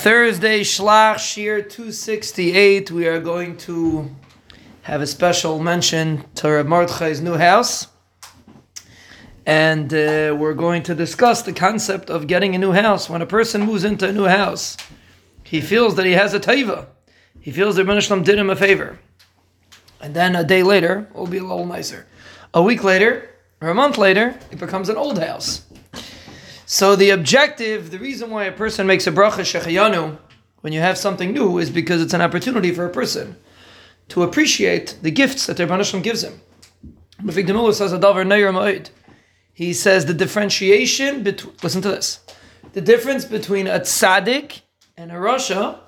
Thursday, Shlach Shiur 268. We are going to have a special mention to Reb Mordechai's new house. And uh, we're going to discuss the concept of getting a new house. When a person moves into a new house, he feels that he has a taiva. He feels that Shalom did him a favor. And then a day later, it will be a little nicer. A week later, or a month later, it becomes an old house. So the objective, the reason why a person makes a bracha shechayanu when you have something new is because it's an opportunity for a person to appreciate the gifts that the Ribono Shel Olam gives him. Says a. He says the differentiation between, listen to this, the difference between a tzaddik and a rasha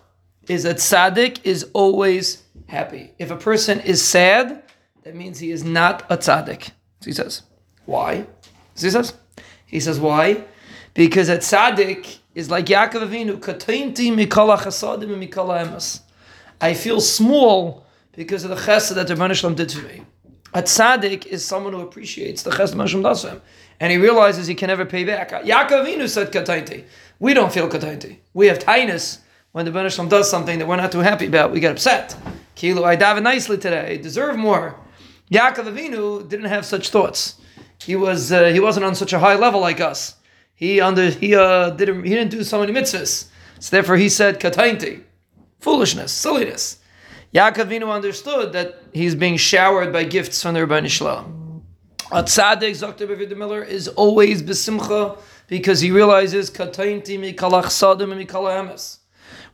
is a tzaddik is always happy. If a person is sad, that means he is not a tzaddik. He says. Why? He says. He says why? Because a tzaddik is like Yaakov Avinu, katainti mikala chasadim mikala emes. I feel small because of the chesed that the Shalom did to me. A tzaddik is someone who appreciates the chesed Hashem does him, and he realizes he can never pay back. Yaakov Avinu said katainti. We don't feel katainti. We have tightness when the Shalom does something that we're not too happy about. We get upset. Kilo, I daven nicely today. I deserve more. Yaakov Avinu didn't have such thoughts. He was uh, he wasn't on such a high level like us. He under he uh, didn't he didn't do so many mitzvahs. So therefore he said katainti, foolishness, silliness. Yaakov Avinu understood that he's being showered by gifts from the Ribono Shel Olam. A tzaddik, Dr. David Miller, is always besimcha because he realizes katainti mikalach sadim mikala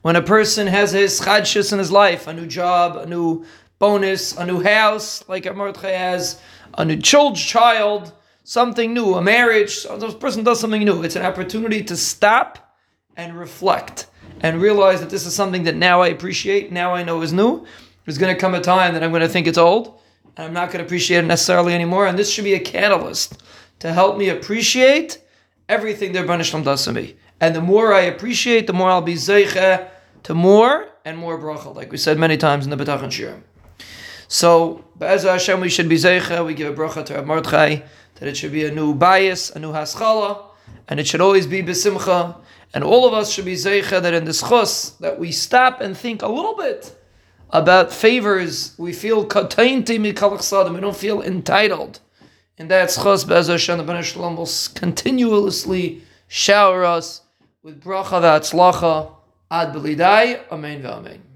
When a person has his chadshus in his life, a new job, a new bonus, a new house, like Mordechai has, a new child, child, something new, a marriage, this person does something new. It's an opportunity to stop and reflect and realize that this is something that now I appreciate, now I know is new. There's going to come a time that I'm going to think it's old, and I'm not going to appreciate it necessarily anymore. And this should be a catalyst to help me appreciate everything that Shalom does to me. And the more I appreciate, the more I'll be zeicha to more and more bracha, like we said many times in the B'tachan Shiur. So, Be'ez Hashem, we should be zeicha. We give a bracha to Rav Mordechai that it should be a new bayis, a new haschala, and it should always be besimcha. And all of us should be zeicha that in this chus that we stop and think a little bit about favors. We feel katainti mikalach We don't feel entitled. And that's chus, Be'ez Hashem, the Ben Shalom will continuously shower us with bracha v'atzlacha ad belidai. Amen v'amen.